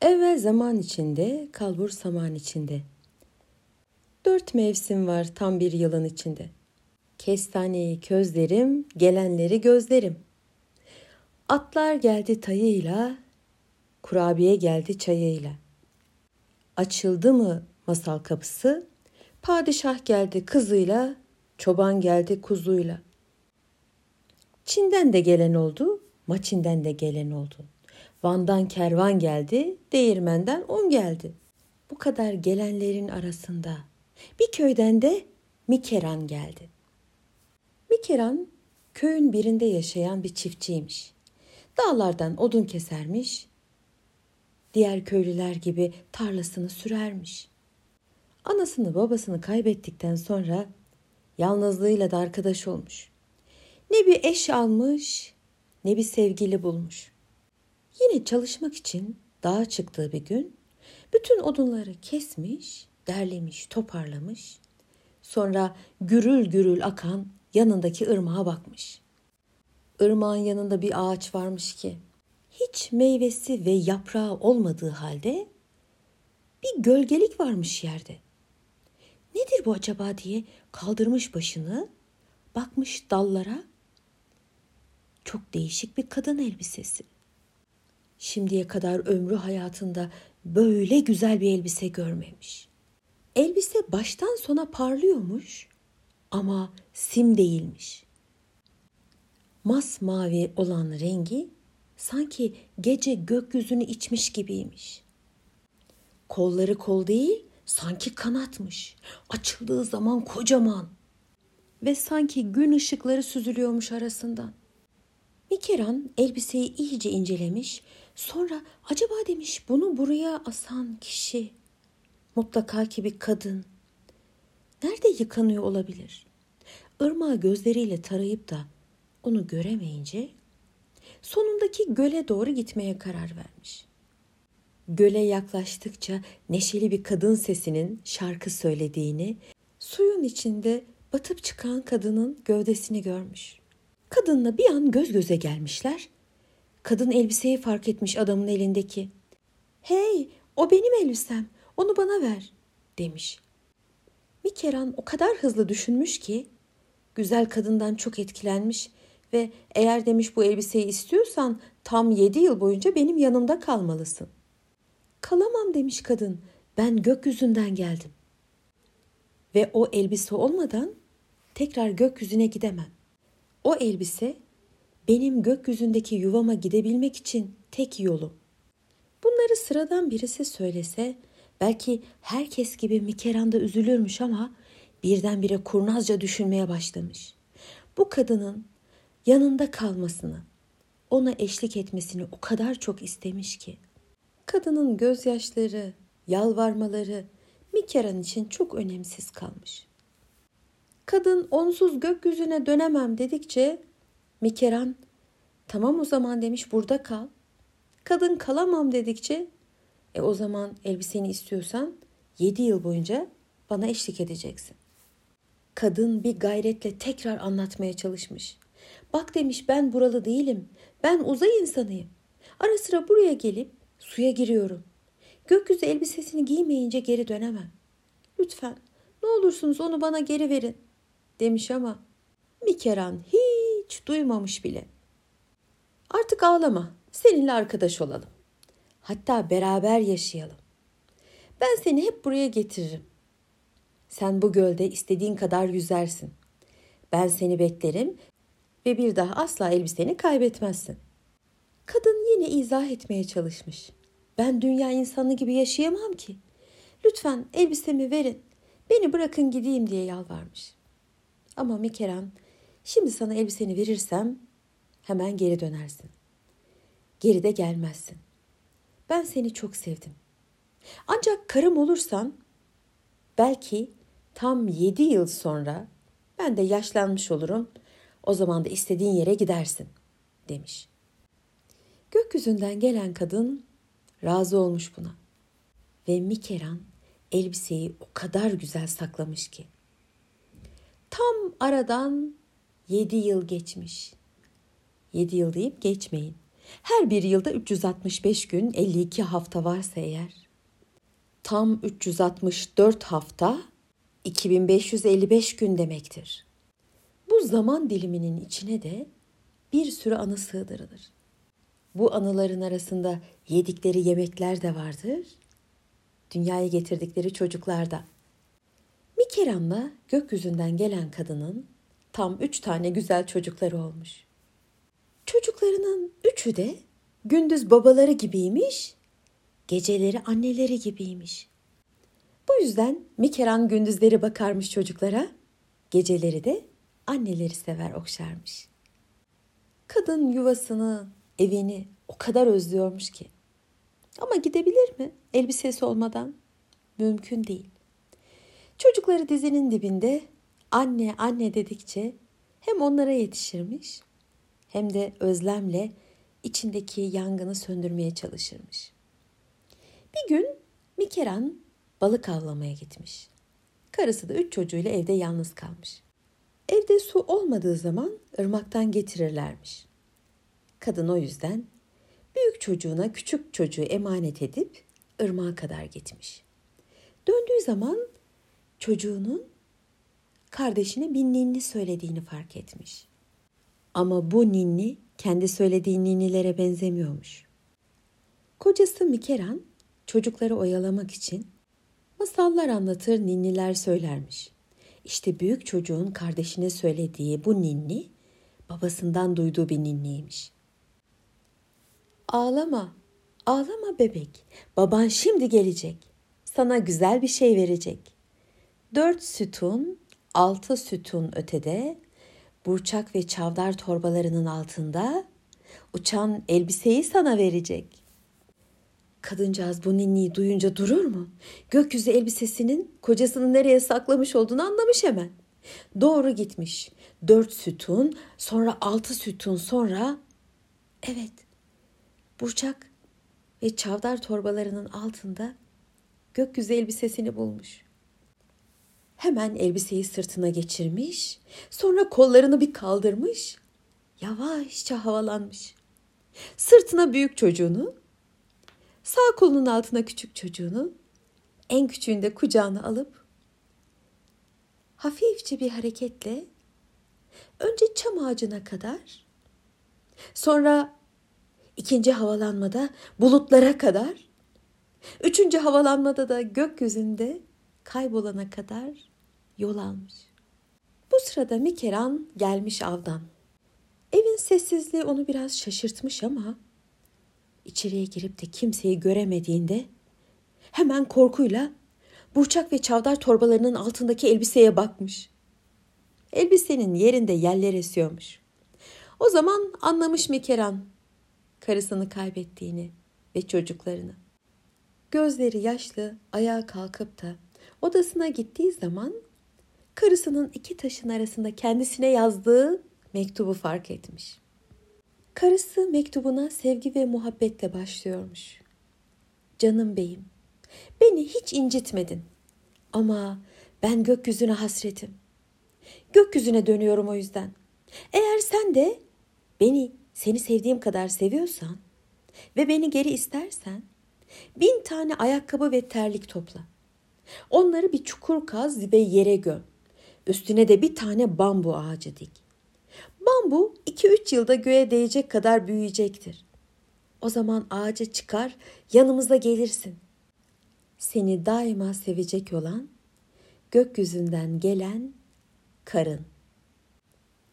Evvel zaman içinde, kalbur saman içinde. Dört mevsim var tam bir yılın içinde. Kestaneyi közlerim, gelenleri gözlerim. Atlar geldi tayıyla, kurabiye geldi çayıyla. Açıldı mı masal kapısı, padişah geldi kızıyla, çoban geldi kuzuyla. Çin'den de gelen oldu, Maçin'den de gelen oldu. Van'dan kervan geldi, değirmenden un geldi. Bu kadar gelenlerin arasında bir köyden de Mikeran geldi. Mikeran köyün birinde yaşayan bir çiftçiymiş. Dağlardan odun kesermiş, diğer köylüler gibi tarlasını sürermiş. Anasını babasını kaybettikten sonra yalnızlığıyla da arkadaş olmuş. Ne bir eş almış ne bir sevgili bulmuş. Yine çalışmak için dağa çıktığı bir gün bütün odunları kesmiş, derlemiş, toparlamış. Sonra gürül gürül akan yanındaki ırmağa bakmış. Irmağın yanında bir ağaç varmış ki hiç meyvesi ve yaprağı olmadığı halde bir gölgelik varmış yerde. Nedir bu acaba diye kaldırmış başını, bakmış dallara. Çok değişik bir kadın elbisesi. Şimdiye kadar ömrü hayatında böyle güzel bir elbise görmemiş. Elbise baştan sona parlıyormuş ama sim değilmiş. Masmavi olan rengi sanki gece gökyüzünü içmiş gibiymiş. Kolları kol değil, sanki kanatmış. Açıldığı zaman kocaman ve sanki gün ışıkları süzülüyormuş arasından. Mikeran elbiseyi iyice incelemiş, sonra acaba demiş bunu buraya asan kişi mutlaka ki bir kadın. Nerede yıkanıyor olabilir? Irmağı gözleriyle tarayıp da onu göremeyince sonundaki göle doğru gitmeye karar vermiş. Göle yaklaştıkça neşeli bir kadın sesinin şarkı söylediğini, suyun içinde batıp çıkan kadının gövdesini görmüş. Kadınla bir an göz göze gelmişler. Kadın elbiseyi fark etmiş adamın elindeki. Hey, o benim elbisem. Onu bana ver, demiş. Mikeran o kadar hızlı düşünmüş ki güzel kadından çok etkilenmiş ve eğer demiş bu elbiseyi istiyorsan tam yedi yıl boyunca benim yanımda kalmalısın. Kalamam demiş kadın. Ben gökyüzünden geldim. Ve o elbise olmadan tekrar gökyüzüne gidemem. O elbise benim gökyüzündeki yuvama gidebilmek için tek yolum. Bunları sıradan birisi söylese belki herkes gibi Mikeran'da üzülürmüş ama birdenbire kurnazca düşünmeye başlamış. Bu kadının yanında kalmasını, ona eşlik etmesini o kadar çok istemiş ki. Kadının gözyaşları, yalvarmaları Mikeran için çok önemsiz kalmış. Kadın onsuz gökyüzüne dönemem dedikçe Mikeran tamam o zaman demiş burada kal. Kadın kalamam dedikçe e o zaman elbiseni istiyorsan yedi yıl boyunca bana eşlik edeceksin. Kadın bir gayretle tekrar anlatmaya çalışmış. Bak demiş ben buralı değilim. Ben uzay insanıyım. Ara sıra buraya gelip suya giriyorum. Gökyüzü elbisesini giymeyince geri dönemem. Lütfen ne olursunuz onu bana geri verin demiş ama Mikeran hiç duymamış bile. Artık ağlama. Seninle arkadaş olalım. Hatta beraber yaşayalım. Ben seni hep buraya getiririm. Sen bu gölde istediğin kadar yüzersin. Ben seni beklerim ve bir daha asla elbiseni kaybetmezsin. Kadın yine izah etmeye çalışmış. Ben dünya insanı gibi yaşayamam ki. Lütfen elbisemi verin. Beni bırakın gideyim diye yalvarmış. Ama Mikeran, şimdi sana elbiseni verirsem hemen geri dönersin. Geri de gelmezsin. Ben seni çok sevdim. Ancak karım olursan belki tam yedi yıl sonra ben de yaşlanmış olurum. O zaman da istediğin yere gidersin demiş. Gökyüzünden gelen kadın razı olmuş buna. Ve Mikeran elbiseyi o kadar güzel saklamış ki. Tam aradan yedi yıl geçmiş. Yedi yıl deyip geçmeyin. Her bir yılda 365 gün 52 hafta varsa eğer tam 364 hafta 2555 gün demektir. Bu zaman diliminin içine de bir sürü anı sığdırılır. Bu anıların arasında yedikleri yemekler de vardır. Dünyaya getirdikleri çocuklar da. Mikeran'la gökyüzünden gelen kadının tam üç tane güzel çocukları olmuş. Çocuklarının üçü de gündüz babaları gibiymiş, geceleri anneleri gibiymiş. Bu yüzden Mikeran gündüzleri bakarmış çocuklara, geceleri de anneleri sever okşarmış. Kadın yuvasını, evini o kadar özlüyormuş ki. Ama gidebilir mi elbisesi olmadan? Mümkün değil. Çocukları dizinin dibinde anne anne dedikçe hem onlara yetişirmiş hem de özlemle içindeki yangını söndürmeye çalışırmış. Bir gün Mikeran balık avlamaya gitmiş. Karısı da üç çocuğuyla evde yalnız kalmış. Evde su olmadığı zaman ırmaktan getirirlermiş. Kadın o yüzden büyük çocuğuna küçük çocuğu emanet edip ırmağa kadar gitmiş. Döndüğü zaman çocuğunun kardeşine bir ninni söylediğini fark etmiş. Ama bu ninni kendi söylediği ninnilere benzemiyormuş. Kocası Mikeran çocukları oyalamak için masallar anlatır, ninniler söylermiş. İşte büyük çocuğun kardeşine söylediği bu ninni babasından duyduğu bir ninniymiş. Ağlama, ağlama bebek. Baban şimdi gelecek. Sana güzel bir şey verecek. Dört sütun, altı sütun ötede, burçak ve çavdar torbalarının altında uçan elbiseyi sana verecek. Kadıncağız bu ninniyi duyunca durur mu? Gökyüzü elbisesinin kocasını nereye saklamış olduğunu anlamış hemen. Doğru gitmiş. Dört sütun, sonra altı sütun, sonra... Evet, burçak ve çavdar torbalarının altında gökyüzü elbisesini bulmuş. Hemen elbiseyi sırtına geçirmiş, sonra kollarını bir kaldırmış, yavaşça havalanmış. Sırtına büyük çocuğunu, sağ kolunun altına küçük çocuğunu, en küçüğünü de kucağına alıp hafifçe bir hareketle önce çam ağacına kadar, sonra ikinci havalanmada bulutlara kadar, üçüncü havalanmada da gökyüzünde kaybolana kadar yol almış. Bu sırada Mikeran gelmiş avdan. Evin sessizliği onu biraz şaşırtmış ama içeriye girip de kimseyi göremediğinde hemen korkuyla burçak ve çavdar torbalarının altındaki elbiseye bakmış. Elbisenin yerinde yeller esiyormuş. O zaman anlamış Mikeran karısını kaybettiğini ve çocuklarını. Gözleri yaşlı ayağa kalkıp da odasına gittiği zaman karısının iki taşın arasında kendisine yazdığı mektubu fark etmiş. Karısı mektubuna sevgi ve muhabbetle başlıyormuş. Canım beyim, beni hiç incitmedin. Ama ben gökyüzüne hasretim. Gökyüzüne dönüyorum o yüzden. Eğer sen de beni seni sevdiğim kadar seviyorsan ve beni geri istersen bin tane ayakkabı ve terlik topla. Onları bir çukur kaz ve yere göm. Üstüne de bir tane bambu ağacı dik. Bambu 2-3 yılda göğe değecek kadar büyüyecektir. O zaman ağaca çıkar, yanımıza gelirsin. Seni daima sevecek olan, gökyüzünden gelen karın.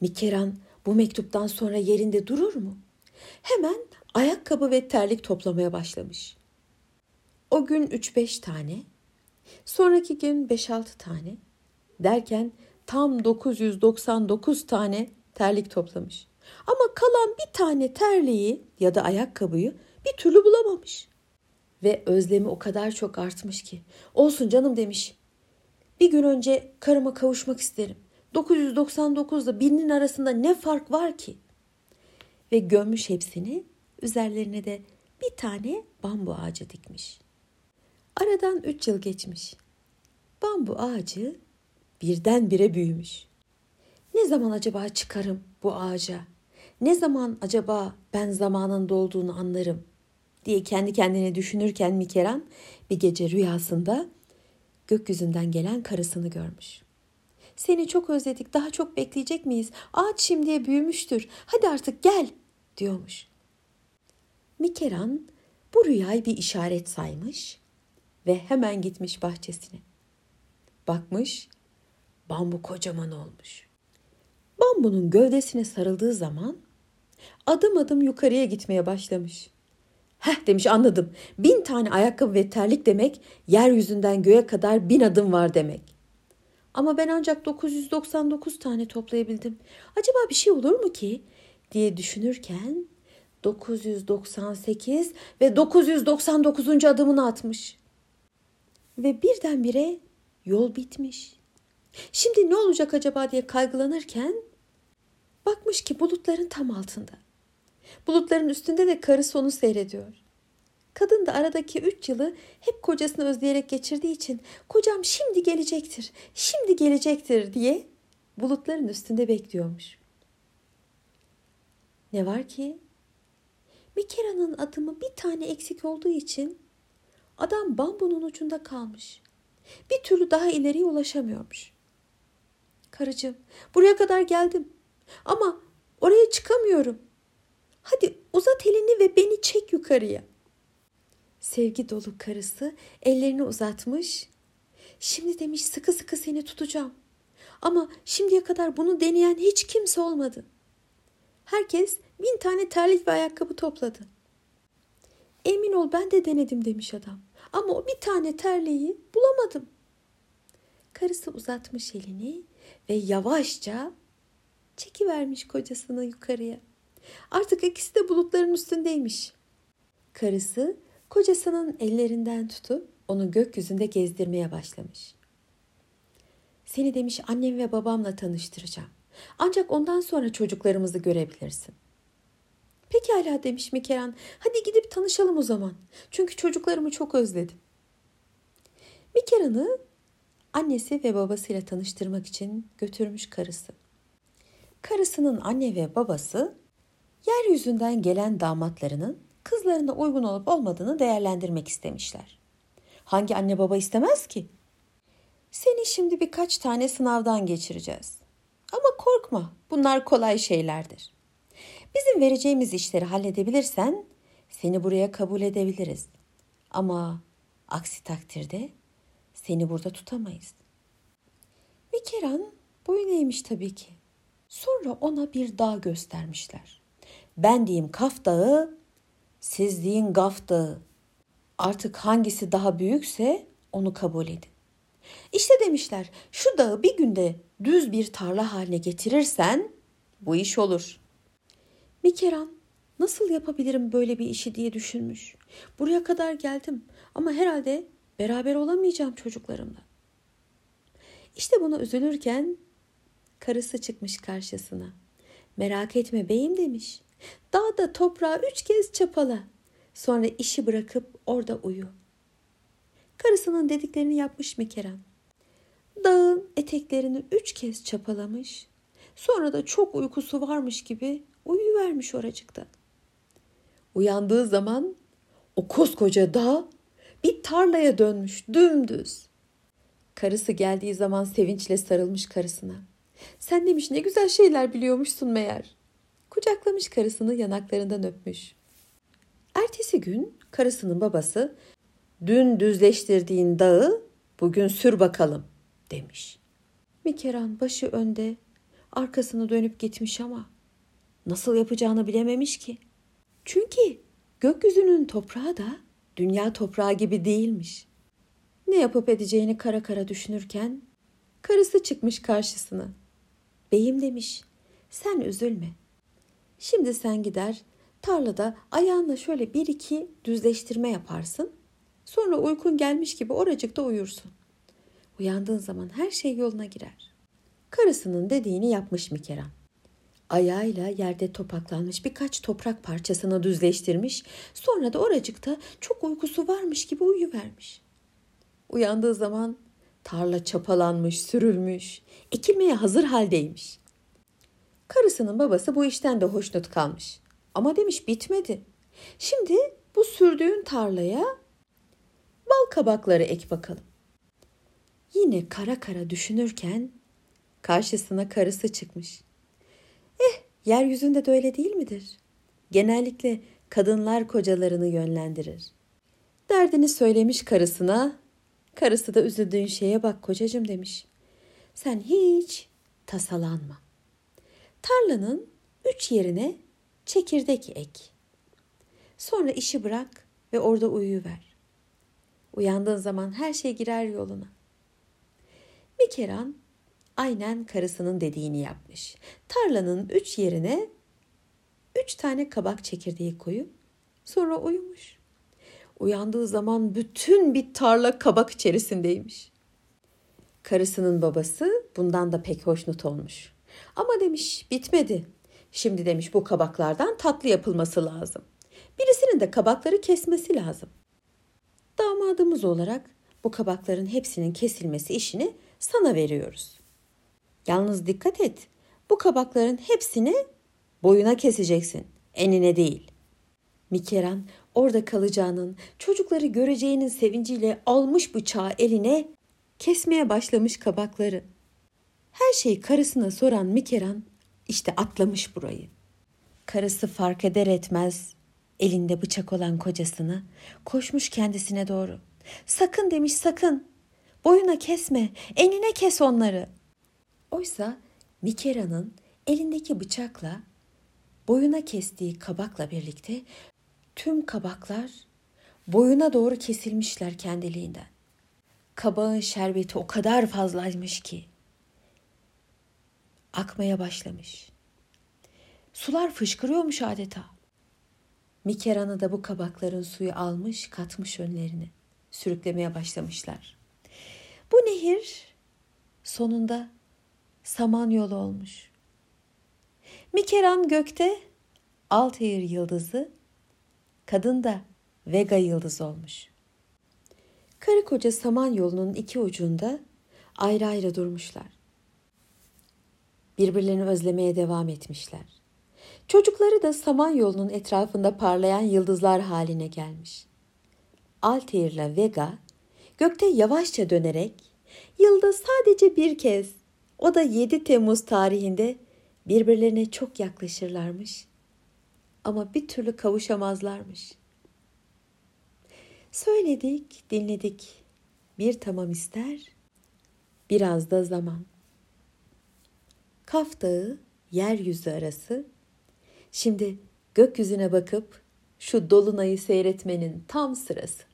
Mikeran bu mektuptan sonra yerinde durur mu? Hemen ayakkabı ve terlik toplamaya başlamış. O gün 3-5 tane, sonraki gün 5-6 tane derken tam 999 tane terlik toplamış. Ama kalan bir tane terliği ya da ayakkabıyı bir türlü bulamamış. Ve özlemi o kadar çok artmış ki. Olsun canım demiş. Bir gün önce karıma kavuşmak isterim. 999 ile birinin arasında ne fark var ki? Ve gömmüş hepsini, üzerlerine de bir tane bambu ağacı dikmiş. Aradan üç yıl geçmiş. Bambu ağacı birdenbire büyümüş. Ne zaman acaba çıkarım bu ağaca? Ne zaman acaba ben zamanın dolduğunu anlarım diye kendi kendine düşünürken Mikeran bir gece rüyasında gökyüzünden gelen karısını görmüş. Seni çok özledik, daha çok bekleyecek miyiz? Ağaç şimdiye büyümüştür. Hadi artık gel, diyormuş. Mikeran bu rüyayı bir işaret saymış ve hemen gitmiş bahçesine. Bakmış, bambu kocaman olmuş. Bambunun gövdesine sarıldığı zaman adım adım yukarıya gitmeye başlamış. Heh demiş anladım. Bin tane ayakkabı ve terlik demek yeryüzünden göğe kadar bin adım var demek. Ama ben ancak 999 tane toplayabildim. Acaba bir şey olur mu ki? diye düşünürken 998 ve 999. adımını atmış. Ve birdenbire yol bitmiş. Şimdi ne olacak acaba diye kaygılanırken bakmış ki bulutların tam altında. Bulutların üstünde de karısı onu seyrediyor. Kadın da aradaki üç yılı hep kocasını özleyerek geçirdiği için kocam şimdi gelecektir, şimdi gelecektir diye bulutların üstünde bekliyormuş. Ne var ki? Mikera'nın adımı bir tane eksik olduğu için adam bambunun ucunda kalmış. Bir türlü daha ileriye ulaşamıyormuş. Karıcığım buraya kadar geldim ama oraya çıkamıyorum. Hadi uzat elini ve beni çek yukarıya. Sevgi dolu karısı ellerini uzatmış. Şimdi demiş sıkı sıkı seni tutacağım. Ama şimdiye kadar bunu deneyen hiç kimse olmadı. Herkes bin tane terlik ve ayakkabı topladı. Emin ol ben de denedim demiş adam. Ama o bir tane terliği bulamadım. Karısı uzatmış elini ve yavaşça çekivermiş kocasını yukarıya. Artık ikisi de bulutların üstündeymiş. Karısı kocasının ellerinden tutup onu gökyüzünde gezdirmeye başlamış. Seni demiş annem ve babamla tanıştıracağım. Ancak ondan sonra çocuklarımızı görebilirsin. Pekala demiş Mikeran. Hadi gidip tanışalım o zaman. Çünkü çocuklarımı çok özledim. Mikeran'ı annesi ve babasıyla tanıştırmak için götürmüş karısı. Karısının anne ve babası yeryüzünden gelen damatlarının kızlarına uygun olup olmadığını değerlendirmek istemişler. Hangi anne baba istemez ki? Seni şimdi birkaç tane sınavdan geçireceğiz. Ama korkma, bunlar kolay şeylerdir. Bizim vereceğimiz işleri halledebilirsen seni buraya kabul edebiliriz. Ama aksi takdirde seni burada tutamayız. Mikeran boyun eğmiş tabii ki. Sonra ona bir dağ göstermişler. Ben diyeyim Kaf Dağı, siz deyin Gaf Dağı. Artık hangisi daha büyükse onu kabul edin. İşte demişler şu dağı bir günde düz bir tarla haline getirirsen bu iş olur. Mikeran nasıl yapabilirim böyle bir işi diye düşünmüş. Buraya kadar geldim ama herhalde beraber olamayacağım çocuklarımla. İşte bunu üzülürken karısı çıkmış karşısına. Merak etme beyim demiş. Dağda toprağı üç kez çapala. Sonra işi bırakıp orada uyu. Karısının dediklerini yapmış mı Kerem? Dağın eteklerini üç kez çapalamış. Sonra da çok uykusu varmış gibi uyuvermiş oracıkta. Uyandığı zaman o koskoca dağ bir tarlaya dönmüş dümdüz. Karısı geldiği zaman sevinçle sarılmış karısına. Sen demiş ne güzel şeyler biliyormuşsun meğer. Kucaklamış karısını yanaklarından öpmüş. Ertesi gün karısının babası dün düzleştirdiğin dağı bugün sür bakalım demiş. Mikeran başı önde arkasını dönüp gitmiş ama nasıl yapacağını bilememiş ki. Çünkü gökyüzünün toprağı da dünya toprağı gibi değilmiş. Ne yapıp edeceğini kara kara düşünürken karısı çıkmış karşısına. Beyim demiş, sen üzülme. Şimdi sen gider tarlada ayağınla şöyle bir iki düzleştirme yaparsın. Sonra uykun gelmiş gibi oracıkta uyursun. Uyandığın zaman her şey yoluna girer. Karısının dediğini yapmış Mikeran. Ayağıyla yerde topaklanmış birkaç toprak parçasını düzleştirmiş. Sonra da oracıkta çok uykusu varmış gibi uyuvermiş. Uyandığı zaman tarla çapalanmış, sürülmüş, ekilmeye hazır haldeymiş. Karısının babası bu işten de hoşnut kalmış. Ama demiş bitmedi. Şimdi bu sürdüğün tarlaya bal kabakları ek bakalım. Yine kara kara düşünürken karşısına karısı çıkmış. Yeryüzünde de öyle değil midir? Genellikle kadınlar kocalarını yönlendirir. Derdini söylemiş karısına, karısı da üzüldüğün şeye bak kocacım demiş. Sen hiç tasalanma. Tarlanın üç yerine çekirdek ek. Sonra işi bırak ve orada uyuyuver. Uyandığın zaman her şey girer yoluna. Mikeran aynen karısının dediğini yapmış. Tarlanın üç yerine üç tane kabak çekirdeği koyup sonra uyumuş. Uyandığı zaman bütün bir tarla kabak içerisindeymiş. Karısının babası bundan da pek hoşnut olmuş. Ama demiş bitmedi. Şimdi demiş bu kabaklardan tatlı yapılması lazım. Birisinin de kabakları kesmesi lazım. Damadımız olarak bu kabakların hepsinin kesilmesi işini sana veriyoruz. Yalnız dikkat et. Bu kabakların hepsini boyuna keseceksin. Enine değil. Mikeran orada kalacağının, çocukları göreceğinin sevinciyle almış bıçağı eline kesmeye başlamış kabakları. Her şeyi karısına soran Mikeran işte atlamış burayı. Karısı fark eder etmez elinde bıçak olan kocasını koşmuş kendisine doğru. Sakın demiş sakın. Boyuna kesme, enine kes onları. Oysa Mikera'nın elindeki bıçakla boyuna kestiği kabakla birlikte tüm kabaklar boyuna doğru kesilmişler kendiliğinden. Kabağın şerbeti o kadar fazlaymış ki akmaya başlamış. Sular fışkırıyormuş adeta. Mikeran'ı da bu kabakların suyu almış, katmış önlerine. Sürüklemeye başlamışlar. Bu nehir sonunda Samanyolu olmuş. Mikeran gökte Altair yıldızı, kadın da Vega yıldızı olmuş. Karı koca Samanyolu'nun iki ucunda ayrı ayrı durmuşlar. Birbirlerini özlemeye devam etmişler. Çocukları da Samanyolu'nun etrafında parlayan yıldızlar haline gelmiş. Altair ile Vega gökte yavaşça dönerek yılda sadece bir kez o da 7 Temmuz tarihinde birbirlerine çok yaklaşırlarmış. Ama bir türlü kavuşamazlarmış. Söyledik, dinledik. Bir tamam ister, biraz da zaman. Kaf Dağı, yeryüzü arası. Şimdi gökyüzüne bakıp şu dolunayı seyretmenin tam sırası.